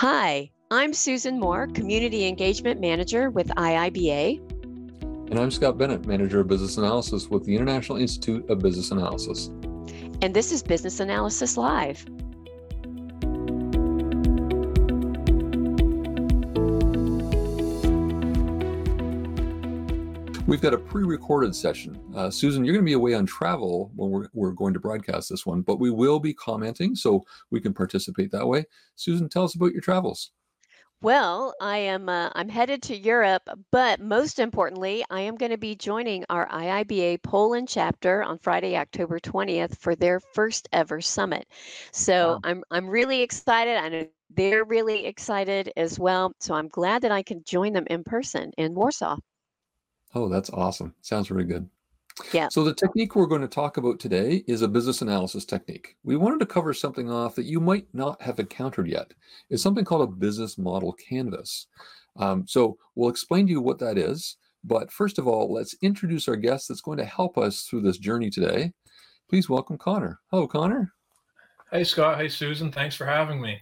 Hi, I'm Susan Moore, Community Engagement Manager with IIBA. And I'm Scott Bennett, Manager of Business Analysis with the International Institute of Business Analysis. And this is Business Analysis Live. We've got a pre-recorded session. Uh, Susan, you're going to be away on travel when we're, we're going to broadcast this one, but we will be commenting so we can participate that way. Susan, tell us about your travels. Well, I am uh, I'm headed to Europe, but most importantly, I am going to be joining our IIBA Poland chapter on Friday, October 20th for their first ever summit. So wow. I'm I'm really excited. I know they're really excited as well. So I'm glad that I can join them in person in Warsaw. Oh, that's awesome. Sounds really good. Yeah. So the technique we're going to talk about today is a business analysis technique. We wanted to cover something off that you might not have encountered yet. It's something called a business model canvas. Um, so we'll explain to you what that is. But first of all, let's introduce our guest that's going to help us through this journey today. Please welcome Connor. Hello, Connor. Hey, Scott. Hey, Susan. Thanks for having me.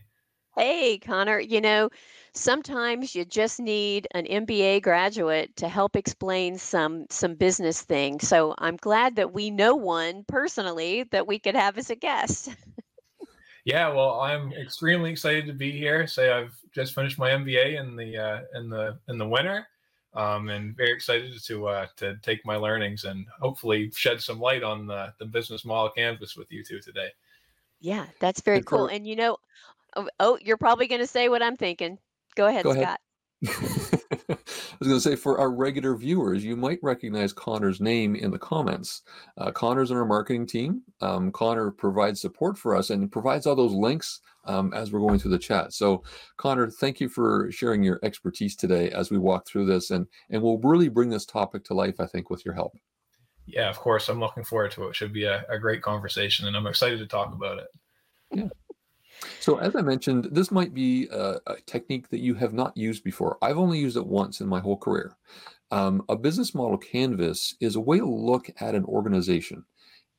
Hey, Connor. You know, sometimes you just need an MBA graduate to help explain some some business things. So I'm glad that we know one personally that we could have as a guest. yeah, well, I'm extremely excited to be here. Say I've just finished my MBA in the uh, in the in the winter, um, and very excited to uh, to take my learnings and hopefully shed some light on the, the business model canvas with you two today. Yeah, that's very cool. And you know, oh, oh you're probably going to say what I'm thinking. Go ahead, Go ahead. Scott. I was going to say for our regular viewers, you might recognize Connor's name in the comments. Uh, Connor's in our marketing team. Um, Connor provides support for us and provides all those links um, as we're going through the chat. So, Connor, thank you for sharing your expertise today as we walk through this, and and we'll really bring this topic to life, I think, with your help. Yeah, of course. I'm looking forward to it. it should be a, a great conversation, and I'm excited to talk about it. Yeah. So as I mentioned, this might be a, a, technique that you have not used before. I've only used it once in my whole career. Um, a business model canvas is a way to look at an organization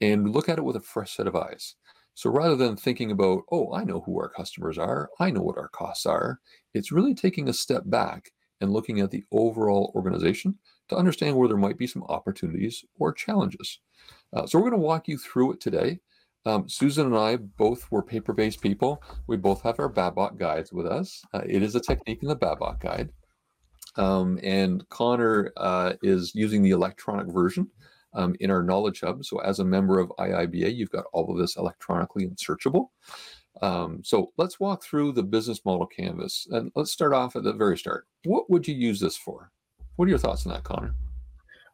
and look at it with a fresh set of eyes. So rather than thinking about, oh, I know who our customers are, I know what our costs are, it's really taking a step back and looking at the overall organization to understand where there might be some opportunities or challenges. Uh, so we're going to walk you through it today. Um, Susan and I both were paper-based people. We both have our Babok guides with us. Uh, it is a technique in the Babok guide. Um, and Connor uh, is using the electronic version um, in our Knowledge Hub. So as a member of IIBA, you've got all of this electronically and searchable. Um, so let's walk through the business model canvas. And let's start off at the very start. What would you use this for? What are your thoughts on that, Connor?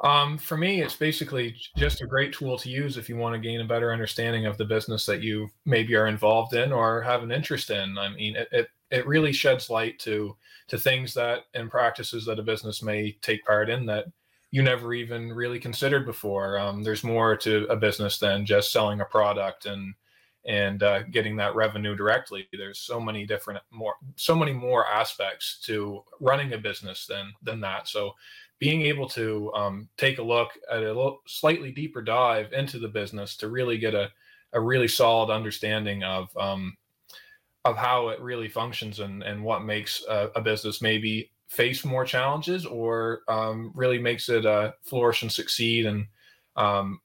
Um, for me, it's basically just a great tool to use if you want to gain a better understanding of the business that you maybe are involved in or have an interest in. I mean, it, it, it really sheds light to to things that and practices that a business may take part in that you never even really considered before. Um, there's more to a business than just selling a product and and uh, getting that revenue directly. There's so many different more so many more aspects to running a business than than that. So being able to um, take a look at a little, slightly deeper dive into the business to really get a, a really solid understanding of um, of how it really functions and, and what makes a, a business maybe face more challenges or um, really makes it uh, flourish and succeed and um,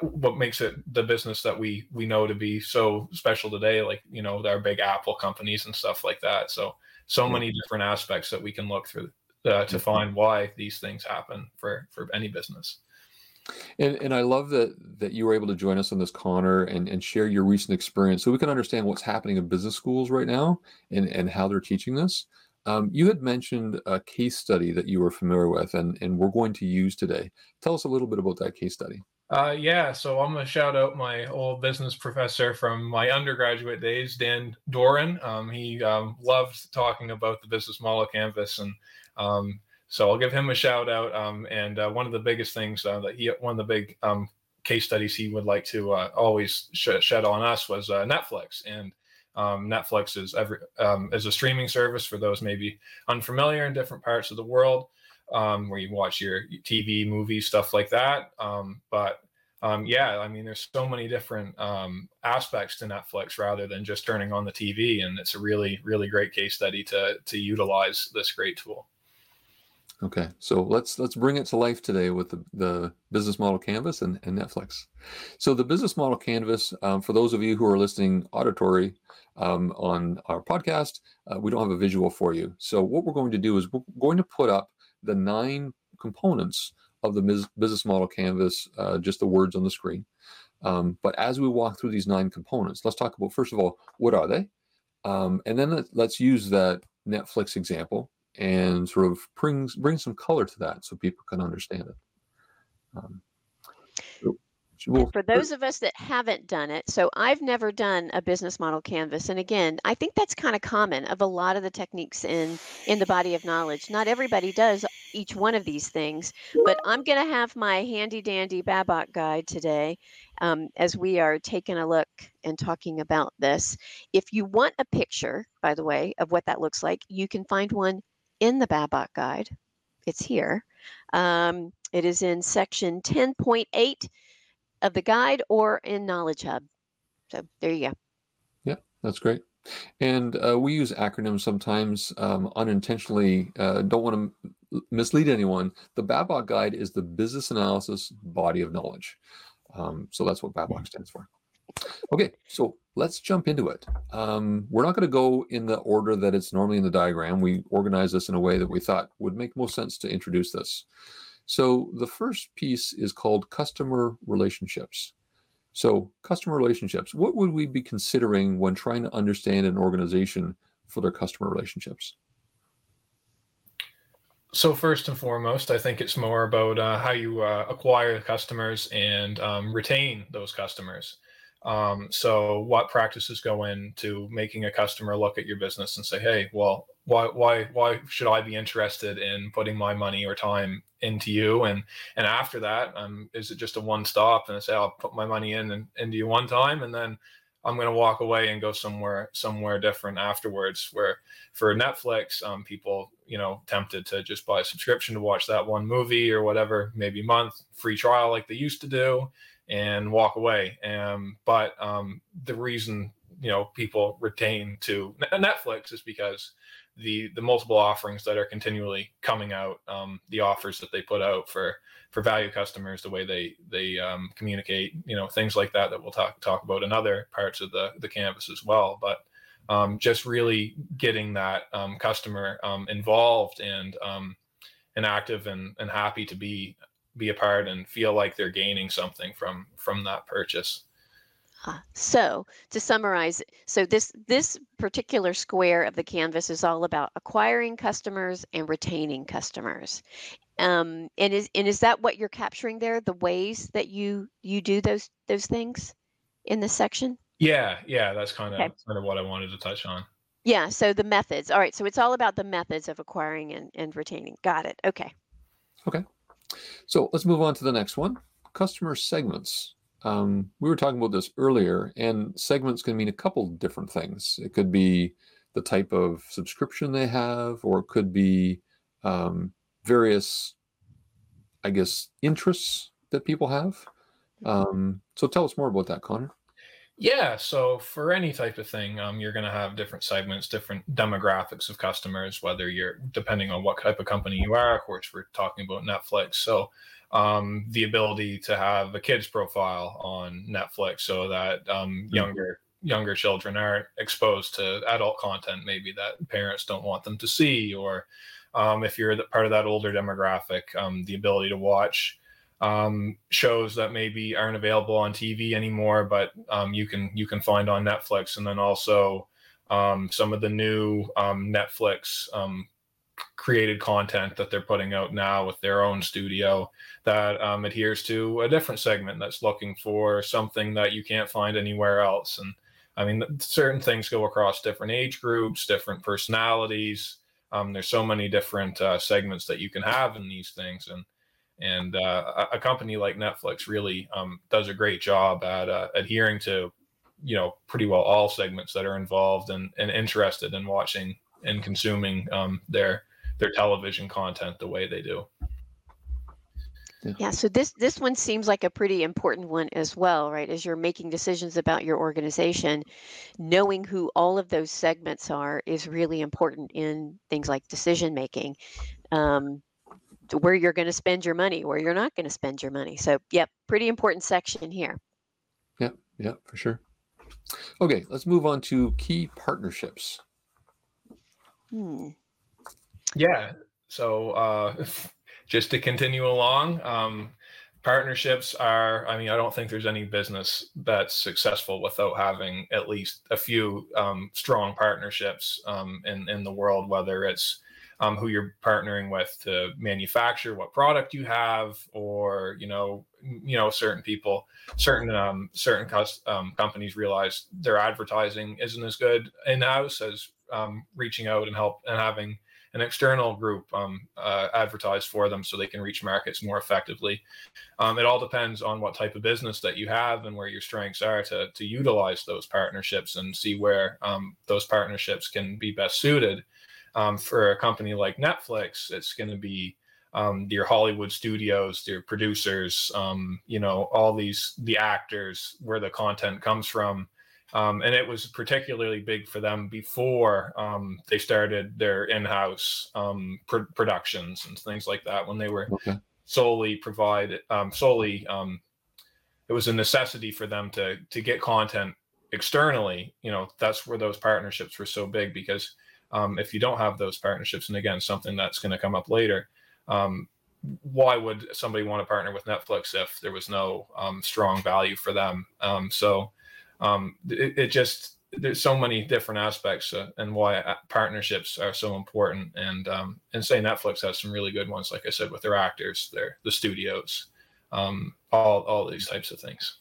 what makes it the business that we we know to be so special today like you know our big apple companies and stuff like that. So so many different aspects that we can look through uh, to find why these things happen for for any business. And and I love that that you were able to join us on this, Connor, and and share your recent experience, so we can understand what's happening in business schools right now and and how they're teaching this. Um, you had mentioned a case study that you were familiar with, and and we're going to use today. Tell us a little bit about that case study. Uh, yeah, so I'm gonna shout out my old business professor from my undergraduate days, Dan Doran. Um, he um, loved talking about the business model canvas, and um, so I'll give him a shout out. Um, and uh, one of the biggest things uh, that he, one of the big um, case studies he would like to uh, always sh- shed on us was uh, Netflix. And um, Netflix is every um, is a streaming service for those maybe unfamiliar in different parts of the world, um, where you watch your TV, movies, stuff like that. Um, but yeah, I mean, there's so many different aspects to Netflix rather than just turning on the TV, and it's a really, really great case study to to utilize this great tool. Okay, so let's let's bring it to life today with the, the business model canvas and, and Netflix. So the business model canvas, um, for those of you who are listening auditory um, on our podcast, uh, we don't have a visual for you. So what we're going to do is we're going to put up the nine components of the business model canvas, uh, just the words on the screen. Um, but as we walk through these nine components, let's talk about first of all, what are they? Um, and then let's use that Netflix example and sort of brings bring some color to that so people can understand it. Um, well, for those of us that haven't done it, so I've never done a business model canvas, and again, I think that's kind of common of a lot of the techniques in in the body of knowledge. Not everybody does each one of these things, but I'm going to have my handy dandy Babok guide today um, as we are taking a look and talking about this. If you want a picture, by the way, of what that looks like, you can find one in the Babok guide. It's here. Um, it is in section 10.8 of the guide or in Knowledge Hub. So there you go. Yeah, that's great. And uh, we use acronyms sometimes um, unintentionally. Uh, don't want to mislead anyone. The Babok Guide is the Business Analysis Body of Knowledge. Um, so that's what Babok stands for. Okay, so let's jump into it. Um, we're not going to go in the order that it's normally in the diagram. We organize this in a way that we thought would make most sense to introduce this. So the first piece is called customer relationships. So customer relationships, what would we be considering when trying to understand an organization for their customer relationships? So first and foremost, I think it's more about uh, how you uh, acquire customers and um, retain those customers. Um, so what practices go into making a customer look at your business and say, "Hey, well, why why why should I be interested in putting my money or time into you?" And and after that, um, is it just a one stop and I say, "I'll put my money in and into you one time," and then I'm going to walk away and go somewhere somewhere different afterwards. Where for Netflix, um, people you know tempted to just buy a subscription to watch that one movie or whatever, maybe month free trial like they used to do and walk away. Um, but um, the reason you know people retain to Netflix is because the the multiple offerings that are continually coming out, um, the offers that they put out for for value customers, the way they they um, communicate, you know, things like that that we'll talk talk about in other parts of the the canvas as well. But um, just really getting that um, customer um, involved and um, and active and, and happy to be be a part and feel like they're gaining something from from that purchase. So to summarize, so this this particular square of the canvas is all about acquiring customers and retaining customers. Um, and is and is that what you're capturing there? The ways that you you do those those things in this section? Yeah, yeah, that's kind of okay. kind of what I wanted to touch on. Yeah, so the methods. All right, so it's all about the methods of acquiring and, and retaining. Got it. Okay. Okay. So let's move on to the next one customer segments. Um, we were talking about this earlier, and segments can mean a couple different things. It could be the type of subscription they have, or it could be um, various, I guess, interests that people have. Mm-hmm. Um, so tell us more about that, Connor. Yeah, so for any type of thing, um, you're going to have different segments, different demographics of customers, whether you're depending on what type of company you are. Of course, we're talking about Netflix. So um, the ability to have a kids profile on Netflix so that um, mm-hmm. younger younger children aren't exposed to adult content maybe that parents don't want them to see or um, if you're the, part of that older demographic um, the ability to watch um, shows that maybe aren't available on TV anymore, but um, you can you can find on Netflix, and then also um, some of the new um, Netflix um, created content that they're putting out now with their own studio that um, adheres to a different segment that's looking for something that you can't find anywhere else. And I mean, certain things go across different age groups, different personalities. there's so many different uh, segments that you can have in these things, and and uh, a, company like Netflix really um, does a great job at uh, adhering to, you know, pretty well all segments that are involved and, and interested in watching and consuming um, their their television content the way they do. Yeah. So this this one seems like a pretty important one as well, right? As you're making decisions about your organization, knowing who all of those segments are is really important in things like decision making. Um, where you're going to spend your money, where you're not going to spend your money. So, yep, pretty important section here. Yeah, yeah, for sure. Okay, let's move on to key partnerships. Hmm. Yeah. So uh, just to continue along, um, partnerships are. I mean, I don't think there's any business that's successful without having at least a few um, strong partnerships um, in in the world. Whether it's um, who you're partnering with to manufacture what product you have, or you know, you know, certain people, certain um, certain um, companies realize their advertising isn't as good in house as um, reaching out and help and having an external group um, uh, advertise for them so they can reach markets more effectively. Um, it all depends on what type of business that you have and where your strengths are to, to utilize those partnerships and see where um, those partnerships can be best suited. Um, for a company like Netflix, it's going to be um, your Hollywood studios, your producers, um, you know, all these the actors, where the content comes from, um, and it was particularly big for them before um, they started their in-house um, pr- productions and things like that. When they were Okay. solely provide um, solely, um, it was a necessity for them to to get content externally. You know, that's where those partnerships were so big because um, if you don't have those partnerships, and again, something that's going to come up later. Um, why would somebody want to partner with Netflix if there was no um, strong value for them? Um, so um, it, it just there's so many different aspects uh, and why uh, partnerships are so important. And um, and say Netflix has some really good ones, like I said, with their actors, their the studios, all all these types of things.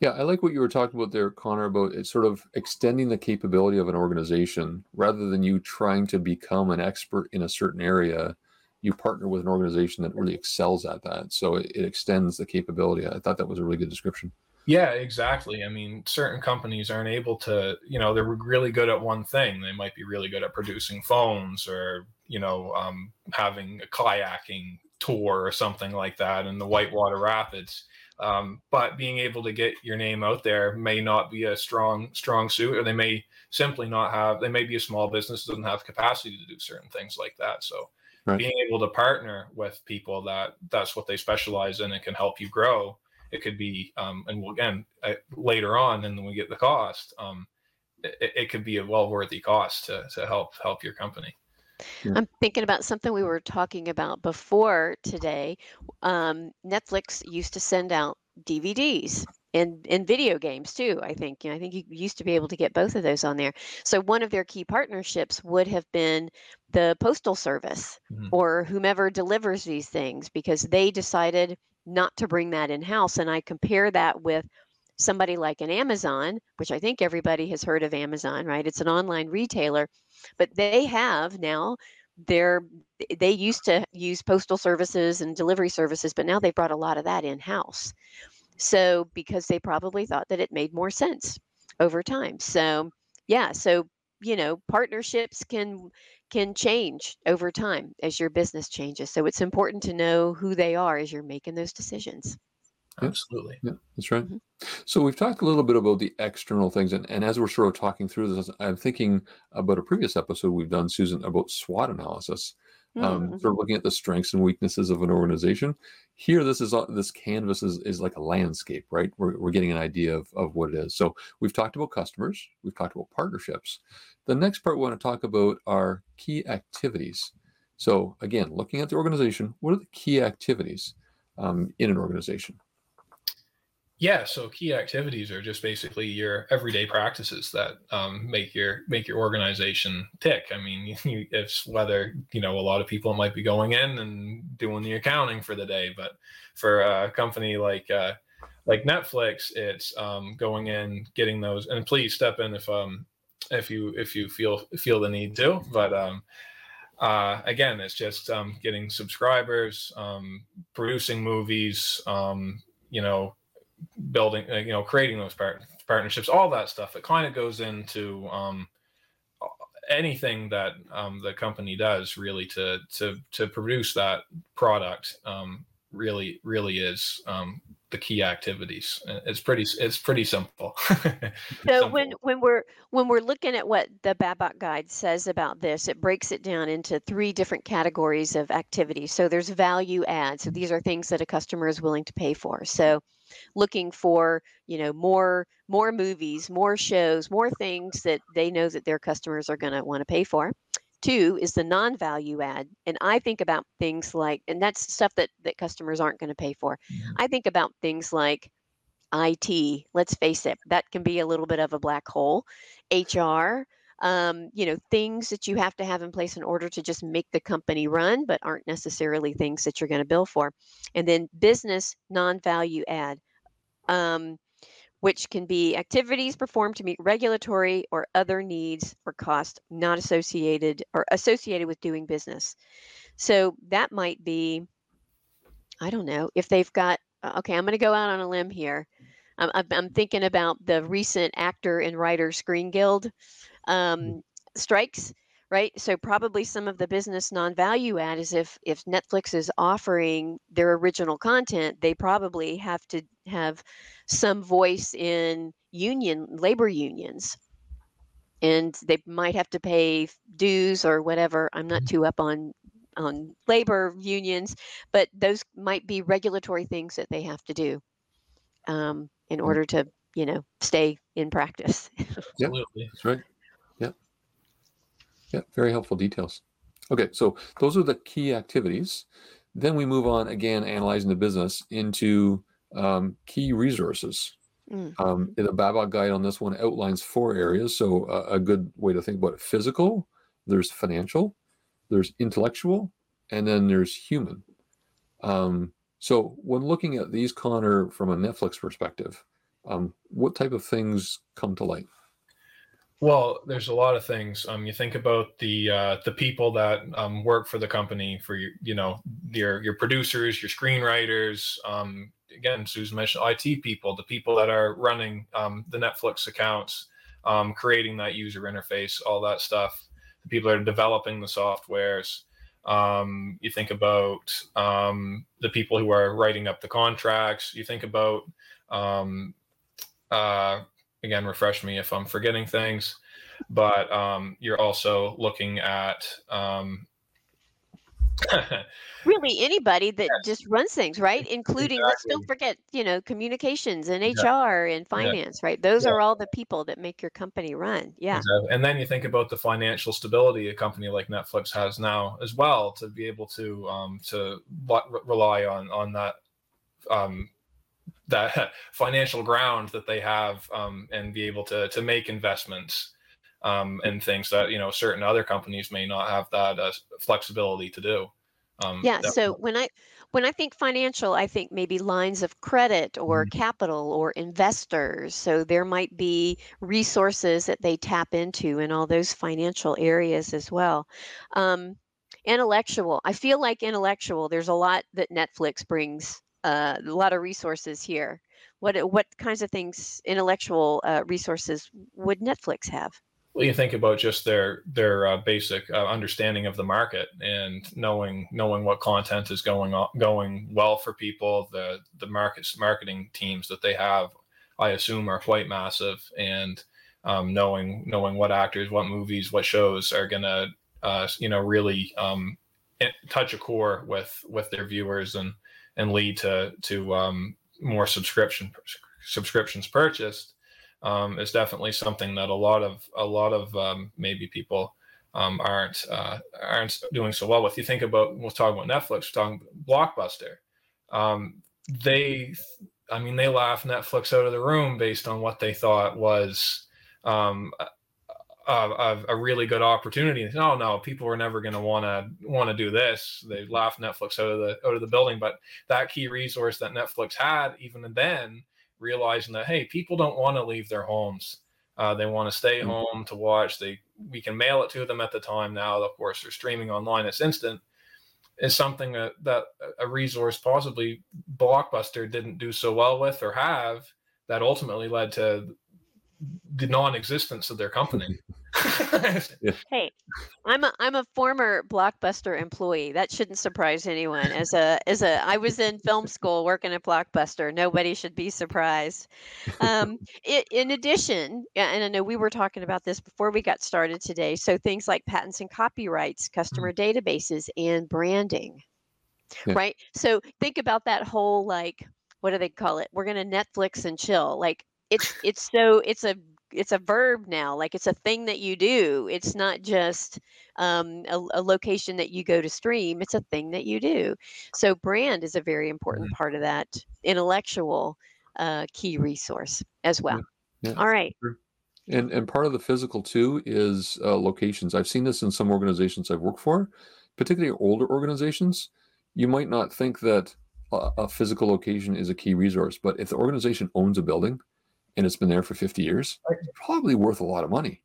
Yeah, I like what you were talking about there, Connor, about it's sort of extending the capability of an organization rather than you trying to become an expert in a certain area. You partner with an organization that really excels at that. So it, it extends the capability. I thought that was a really good description. Yeah, exactly. I mean, certain companies aren't able to, you know, they're really good at one thing. They might be really good at producing phones or, you know, um, having a kayaking tour or something like that in the Whitewater Rapids. Um, but being able to get your name out there may not be a strong, strong suit, or they may simply not have, they may be a small business doesn't have capacity to do certain things like that. So Right. being able to partner with people that that's what they specialize in and can help you grow it could be um, and we'll, again uh, later on and then we get the cost um, it, it could be a well worthy cost to, to help help your company I'm thinking about something we were talking about before today. Um, Netflix used to send out DVDs and and video games too. I think you know, I think you used to be able to get both of those on there. So one of their key partnerships would have been the postal service Mhm. or whomever delivers these things because they decided not to bring that in house. And I compare that with somebody like an Amazon, which I think everybody has heard of Amazon, right? It's an online retailer, but they have now their they used to use postal services and delivery services, but now they've brought a lot of that in house. So because they probably thought that it made more sense over time. So yeah, so you know, partnerships can can change over time as your business changes. So it's important to know who they are as you're making those decisions. Yeah. absolutely Yeah, that's right. Mhm. So we've talked a little bit about the external things, and, and as we're sort of talking through this, I'm thinking about a previous episode we've done, Susan, about SWOT analysis. Um, Mhm. sort of looking at the strengths and weaknesses of an organization. Here, this is uh, this canvas is, is like a landscape, right? We're, we're getting an idea of, of what it is. So we've talked about customers, we've talked about partnerships. The next part we want to talk about are key activities. So again, looking at the organization, what are the key activities um, in an organization? Yeah so key activities are just basically your everyday practices that um, make your make your organization tick. I mean you, it's whether you know a lot of people might be going in and doing the accounting for the day but for a company like uh, like netflix it's um, going in getting those and please step in if um if you if you feel feel the need to but um uh, again, it's just um, getting subscribers, um, producing movies, um, you know, building, uh, you know, creating those part- partnerships, all that stuff. It kind of goes into um, anything that um, the company does really to to to produce that product. Um, really really is um, the key activities. Uh, it's pretty it's pretty simple. so simple. when when we're when we're looking at what the Babok guide says about this, it breaks it down into three different categories of activities. So there's value add. So these are things that a customer is willing to pay for. So looking for you know more more movies more shows more things that they know that their customers are going to want to pay for two is the non-value add and i think about things like and that's stuff that that customers aren't going to pay for. Mm-hmm. i think about things like it let's face it that can be a little bit of a black hole. Hr um, you know things that you have to have in place in order to just make the company run but aren't necessarily things that you're going to bill for. And then business non-value add um, which can be activities performed to meet regulatory or other needs or cost not associated or associated with doing business. So that might be i don't know if they've got uh, okay i'm going to go out on a limb here. I'm, I'm thinking about the recent actor and writer screen guild um, strikes, right? So probably some of the business non-value add is if if Netflix is offering their original content, they probably have to have some voice in union labor unions and they might have to pay dues or whatever i'm not mm. too up on on labor unions but those might be regulatory things that they have to do um, in mm. order to you know stay in practice yeah that's right yeah, very helpful details. Okay, so those are the key activities. Then we move on again, analyzing the business into um, key resources. Mm. Um, the Babok guide on this one outlines four areas. So uh, a good way to think about it: physical, there's financial, there's intellectual, and then there's human. Um, so when looking at these, Connor, from a Netflix perspective, um, what type of things come to light? Well, there's a lot of things. Um, you think about the uh, the people that um, work for the company, for your, you know, your your producers, your screenwriters. Um, again, Susan mentioned IT people, the people that are running um, the Netflix accounts, um, creating that user interface, all that stuff. The people that are developing the softwares. Um, you think about um, the people who are writing up the contracts. You think about um, uh, again refresh me if i'm forgetting things but um, you're also looking at um, really anybody that yes. just runs things right including exactly. let's don't forget you know communications and yeah. hr and finance yeah. right those yeah. are all the people that make your company run yeah exactly. and then you think about the financial stability a company like netflix has now as well to be able to um, to rely on on that um, that financial ground that they have um, and be able to to make investments um, and things that you know certain other companies may not have that uh, flexibility to do. Um, yeah. So when I when I think financial, I think maybe lines of credit or mm-hmm. capital or investors. So there might be resources that they tap into in all those financial areas as well. Um, intellectual. I feel like intellectual. There's a lot that Netflix brings uh, a lot of resources here. What what kinds of things, intellectual uh, resources, would Netflix have? Well, you think about just their their uh, basic uh, understanding of the market and knowing knowing what content is going on, going well for people. The the markets marketing teams that they have, I assume, are quite massive, and um, knowing knowing what actors, what movies, what shows are gonna uh, you know really um, touch a core with with their viewers and and lead to to um, more subscription subscriptions purchased um, is definitely something that a lot of a lot of um, maybe people um, aren't uh, aren't doing so well with. You think about we'll talk about Netflix, we're talking Blockbuster. Um, they, I mean, they laughed Netflix out of the room based on what they thought was um, a, a, really good opportunity. Oh no, people are never going to want to want to do this. They laughed Netflix out of the out of the building. But that key resource that Netflix had, even then, realizing that hey, people don't want to leave their homes. Uh, they want to stay mm-hmm. home to watch. They we can mail it to them at the time now. Of course, they're streaming online. It's instant. Is something that, that a resource possibly Blockbuster didn't do so well with or have that ultimately led to the non-existence of their company. Hey, I'm a I'm a former Blockbuster employee. That shouldn't surprise anyone. As a as a I was in film school working at Blockbuster. Nobody should be surprised. Um, i in addition, and I know we were talking about this before we got started today. So things like patents and copyrights, customer databases, and branding, Yeah. right? So think about that whole like what do they call it? We're gonna Netflix and chill. Like it's it's so it's a it's a verb now like it's a thing that you do. It's not just um, a, a location that you go to stream it's a thing that you do. So brand is a very important part of that intellectual uh, key resource as well. Yeah. all right. And and part of the physical too is uh, locations. I've seen this in some organizations I've worked for, particularly older organizations. You might not think that a, a physical location is a key resource, but if the organization owns a building and it's been there for 50 years, it's probably worth a lot of money.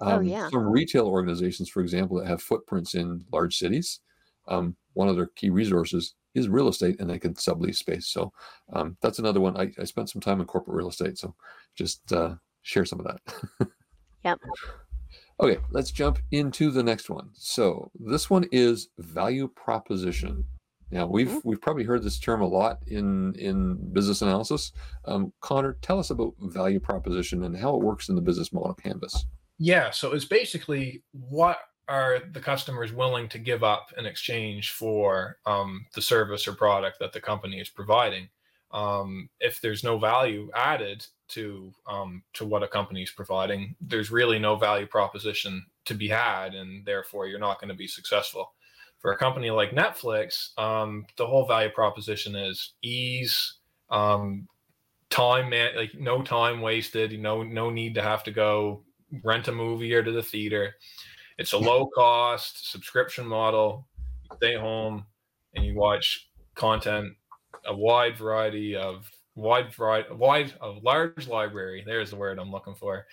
Oh, Um, yeah. Some retail organizations, for example, that have footprints in large cities, um, one of their key resources is real estate, and they can sublease space. So um, that's another one. I, I spent some time in corporate real estate, so just uh, share some of that. Yep. Okay, let's jump into the next one. So this one is value proposition. Now we've Mhm. we've probably heard this term a lot in in business analysis. Um, Connor, tell us about value proposition and how it works in the business model canvas. Yeah, so it's basically what are the customers willing to give up in exchange for um, the service or product that the company is providing. Um, if there's no value added to um, to what a company is providing, there's really no value proposition to be had, and therefore you're not going to be successful. For a company like Netflix, um, the whole value proposition is ease, um, time, man, like no time wasted, no no need to have to go rent a movie or to the theater. It's a low cost subscription model. You stay home and you watch content, a wide variety of wide variety, wide a large library. There's the word I'm looking for,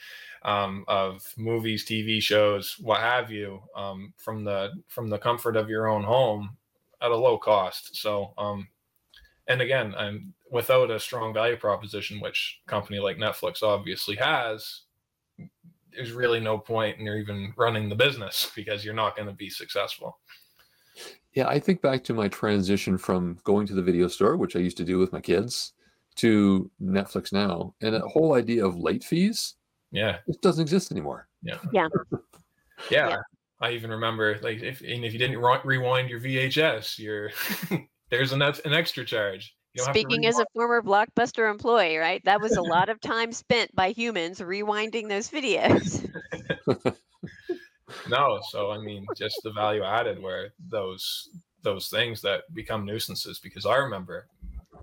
um, of movies, TV shows, what have you, um, from the from the comfort of your own home at a low cost. So, um, and again, I'm without a strong value proposition, which company like Netflix obviously has, there's really no point in even running the business because you're not going to be successful. Yeah, I think back to my transition from going to the video store, which I used to do with my kids, to Netflix now, and that whole idea of late fees Yeah, it doesn't exist anymore. yeah, Yeah. yeah. I even remember like if and if you didn't re- rewind your VHS, you're there's an an extra charge. You don't have to speaking as a former blockbuster employee right that was a lot of time spent by humans rewinding those videos No, so I mean, just the value added where those those things that become nuisances. Because I remember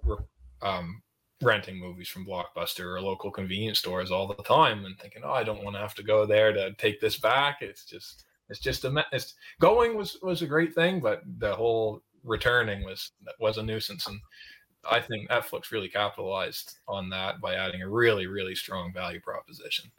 re- um, renting movies from Blockbuster or local convenience stores all the time, and thinking, "Oh, I don't want to have to go there to take this back." It's just, it's just a, me- it's going was was a great thing, but the whole returning was was a nuisance, and I think Netflix really capitalized on that by adding a really really strong value proposition.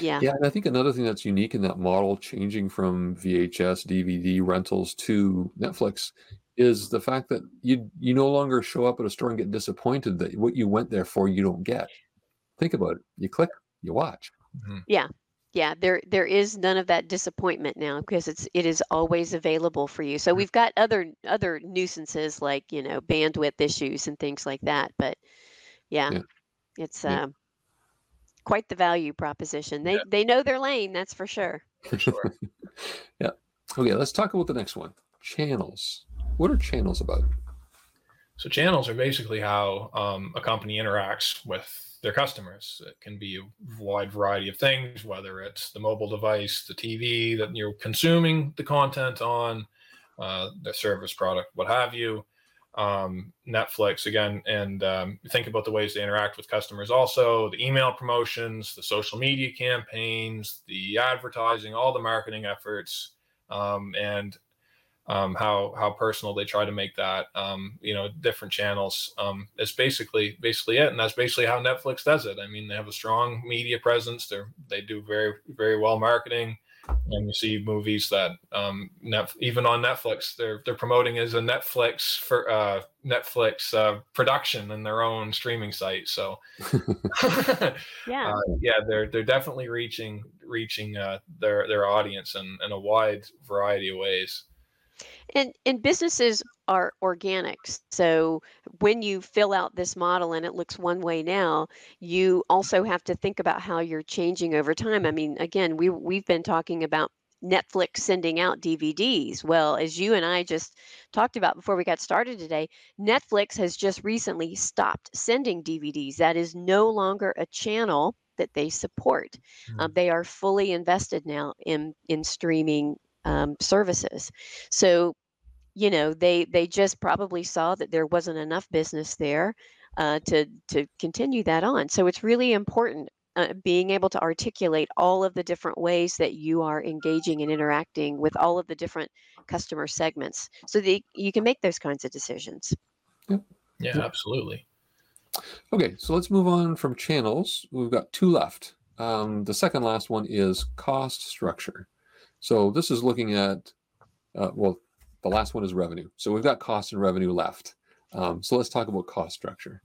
yeah Yeah, and I think another thing that's unique in that model, changing from VHS, DVD rentals to Netflix, is the fact that you you no longer show up at a store and get disappointed that what you went there for you don't get. Think about it. You click, you watch. Mhm. yeah there there is none of that disappointment now because it's it is always available for you so we've got other other nuisances like you know bandwidth issues and things like that but yeah, Yeah. it's Yeah. um quite the value proposition they Yeah. they know their lane that's for sure For sure. Okay, let's talk about the next one. Channels. What are channels about? So channels are basically how um, a company interacts with their customers. It can be a wide variety of things, whether it's the mobile device, the TV that you're consuming the content on, uh, the service product, what have you. Um, Netflix again, and um, think about the ways they interact with customers. Also, the email promotions, the social media campaigns, the advertising, all the marketing efforts, um, and um, how how personal they try to make that. Um, you know, different channels. Um, it's basically basically it, and that's basically how Netflix does it. I mean, they have a strong media presence. They they do very very well marketing. and you see movies that um, Net, even on Netflix, they're they're promoting as a Netflix for uh, Netflix uh, production in their own streaming site. So yeah, uh, yeah, they're they're definitely reaching reaching uh, their their audience in, in a wide variety of ways. And and businesses are organics. So when you fill out this model and it looks one way now, you also have to think about how you're changing over time. I mean, again, we we've been talking about Netflix sending out DVDs. Well, as you and I just talked about before we got started today, Netflix has just recently stopped sending DVDs. That is no longer a channel that they support. Mm-hmm. Um, they are fully invested now in in streaming um, services. So you know they they just probably saw that there wasn't enough business there uh, to to continue that on so it's really important uh, being able to articulate all of the different ways that you are engaging and interacting with all of the different customer segments so that you can make those kinds of decisions yep. yeah yep. absolutely okay so let's move on from channels we've got two left um, the second last one is cost structure so this is looking at uh, well the last one is revenue. So we've got cost and revenue left. Um, so let's talk about cost structure.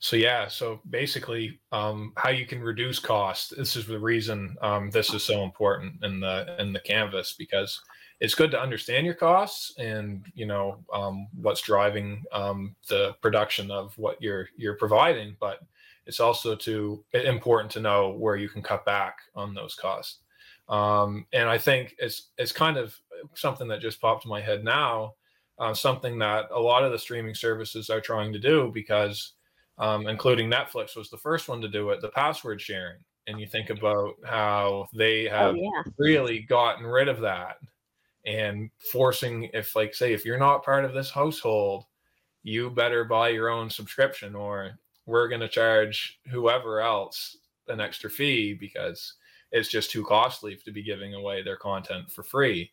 So yeah, so basically, um, how you can reduce cost. This is the reason um, this is so important in the in the canvas because it's good to understand your costs and you know um, what's driving um, the production of what you're you're providing, but it's also to important to know where you can cut back on those costs. Um, and I think it's it's kind of something that just popped in my head now, uh, something that a lot of the streaming services are trying to do because, um, including Netflix was the first one to do it, the password sharing. And you think about how they oh, have oh, yeah. really gotten rid of that and forcing, if like say, if you're not part of this household, you better buy your own subscription or we're going to charge whoever else an extra fee because it's just too costly to be giving away their content for free.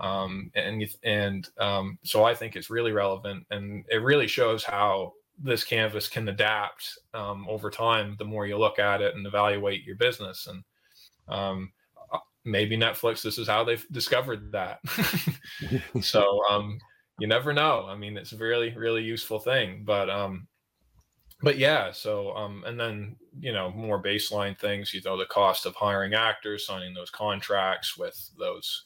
Um, and and um, so I think it's really relevant, and it really shows how this canvas can adapt um, over time. The more you look at it and evaluate your business, and um, uh, maybe Netflix, this is how they've discovered that. so um, you never know. I mean, it's a really really useful thing, but um, but yeah, so um, and then you know more baseline things. You know the cost of hiring actors, signing those contracts with those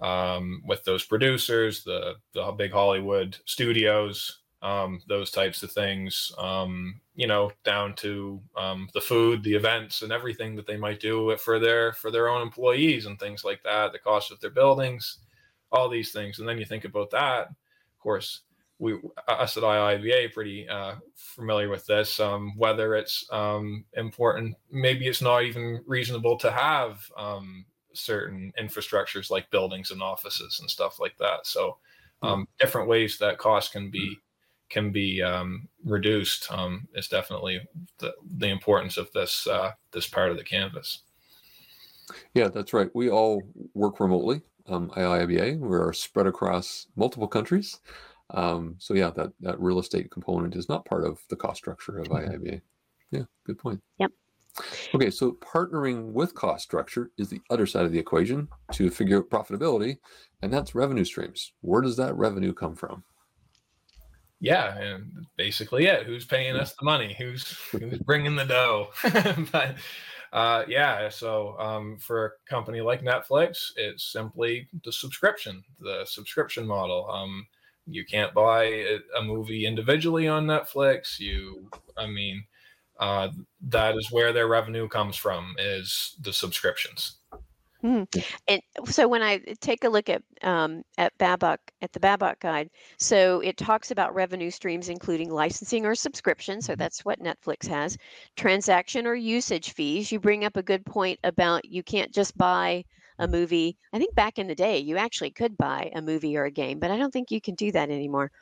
um, with those producers, the the big Hollywood studios, um, those types of things. Um, you know, down to um, the food, the events, and everything that they might do for their for their own employees and things like that. The cost of their buildings, all these things, and then you think about that. Of course, we us at IIBA pretty uh, familiar with this. Um, whether it's um, important, maybe it's not even reasonable to have um, certain infrastructures like buildings and offices and stuff like that. So hmm. um, different ways that cost can be can be um, reduced um, is definitely the, the importance of this uh, this part of the canvas. Yeah, that's right. We all work remotely. Um, IIBA, we're spread across multiple countries. Um, so yeah, that that real estate component is not part of the cost structure of mm-hmm. IIBA. Yeah, good point. Yep. Okay, so partnering with cost structure is the other side of the equation to figure out profitability, and that's revenue streams. Where does that revenue come from? Yeah, and basically it. Who's paying us the money? Who's who's bringing the dough? but uh, yeah, so um, for a company like Netflix, it's simply the subscription, the subscription model. Um, you can't buy a, a movie individually on Netflix. You, I mean, uh, that is where their revenue comes from is the subscriptions. Mm. And so when I take a look at um, at BABOK at the BABOK guide, so it talks about revenue streams including licensing or subscription. So that's what Netflix has. Transaction or usage fees. You bring up a good point about you can't just buy a movie. I think back in the day, you actually could buy a movie or a game, but I don't think you can do that anymore.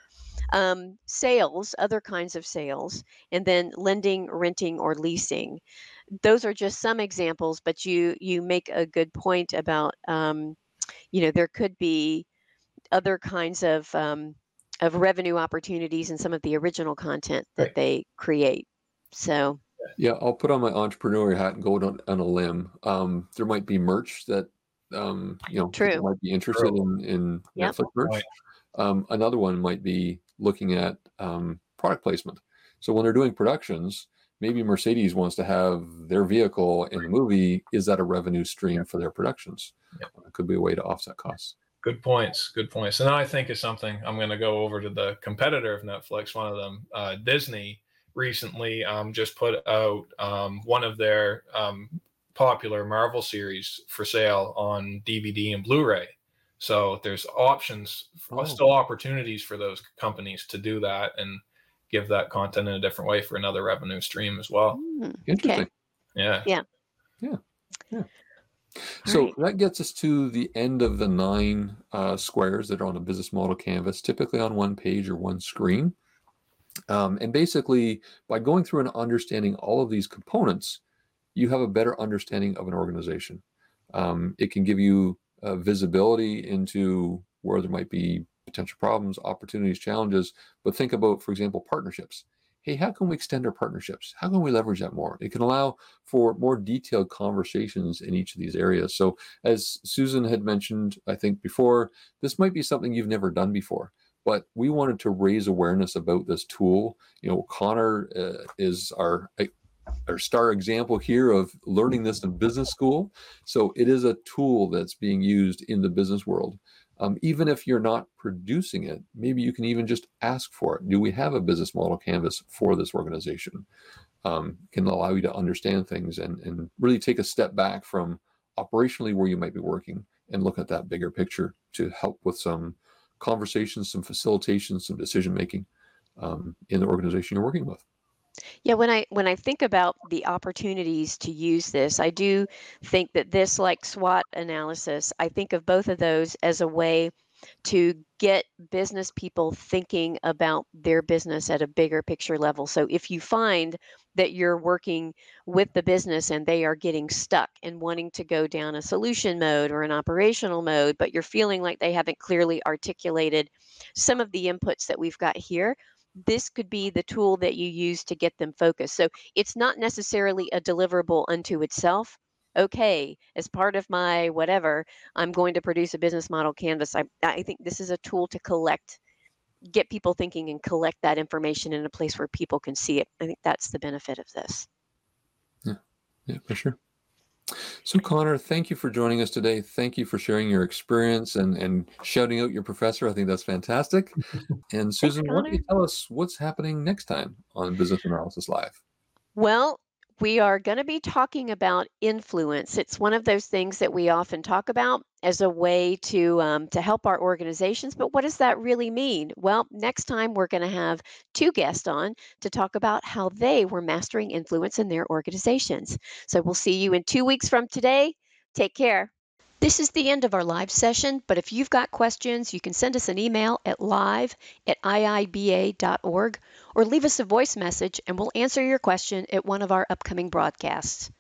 Um, sales, other kinds of sales, and then lending, renting, or leasing. Those are just some examples, but you you make a good point about um, you know there could be other kinds of um, of revenue opportunities in some of the original content that right. they create. So yeah, I'll put on my entrepreneur hat and go on, on a limb. Um, there might be merch that Um, you know, True. might be interested in, in Yep. Netflix merch. Right. Um, another one might be looking at um, product placement. So when they're doing productions, maybe Mercedes wants to have their vehicle in the movie. Is that a revenue stream for their productions? Yep. It could be a way to offset costs. Good points. Good points. And I think is something I'm going to go over to the competitor of Netflix. One of them, uh, Disney, recently um, just put out um, one of their um, popular Marvel series for sale on DVD and Blu-ray. So there's options, Oh. still opportunities for those companies to do that and give that content in a different way for another revenue stream as well. Hmm, Interesting. Yeah. Yeah. Yeah. Yeah. So right. that gets us to the end of the nine uh, squares that are on a business model canvas, typically on one page or one screen. Um, and basically, by going through and understanding all of these components, you have a better understanding of an organization. Um, it can give you uh, visibility into where there might be potential problems, opportunities, challenges. But think about, for example, partnerships. Hey, how can we extend our partnerships? How can we leverage that more? It can allow for more detailed conversations in each of these areas. So, as Susan had mentioned, I think before, this might be something you've never done before, but we wanted to raise awareness about this tool. You know, Connor uh, is our our star example here of learning this in business school. So, it is a tool that's being used in the business world. Um, even if you're not producing it, maybe you can even just ask for it. Do we have a business model canvas for this organization? Um, can allow you to understand things and, and really take a step back from operationally where you might be working and look at that bigger picture to help with some conversations, some facilitation, some decision making um, in the organization you're working with. Yeah, when I when I think about the opportunities to use this, I do think that this, like SWOT analysis, I think of both of those as a way to get business people thinking about their business at a bigger picture level. So if you find that you're working with the business and they are getting stuck and wanting to go down a solution mode or an operational mode, but you're feeling like they haven't clearly articulated some of the inputs that we've got here, this could be the tool that you use to get them focused. So it's not necessarily a deliverable unto itself. Okay, as part of my whatever, I'm going to produce a business model canvas. I, I think this is a tool to collect, get people thinking and collect that information in a place where people can see it. I think that's the benefit of this. Yeah, yeah, for sure. So, Connor, thank you for joining us today. Thank you for sharing your experience and, and shouting out your professor. I think that's fantastic. And Susan, why don't you tell us what's happening next time on Business Analysis Live? Well, we are going to be talking about influence. It's one of those things that we often talk about as a way to um, to help our organizations. But what does that really mean? Well, next time we're going to have two guests on to talk about how they were mastering influence in their organizations. So we'll see you in two weeks from today. Take care. This is the end of our live session, but if you've got questions, you can send us an email at live at iiba.org or leave us a voice message and we'll answer your question at one of our upcoming broadcasts.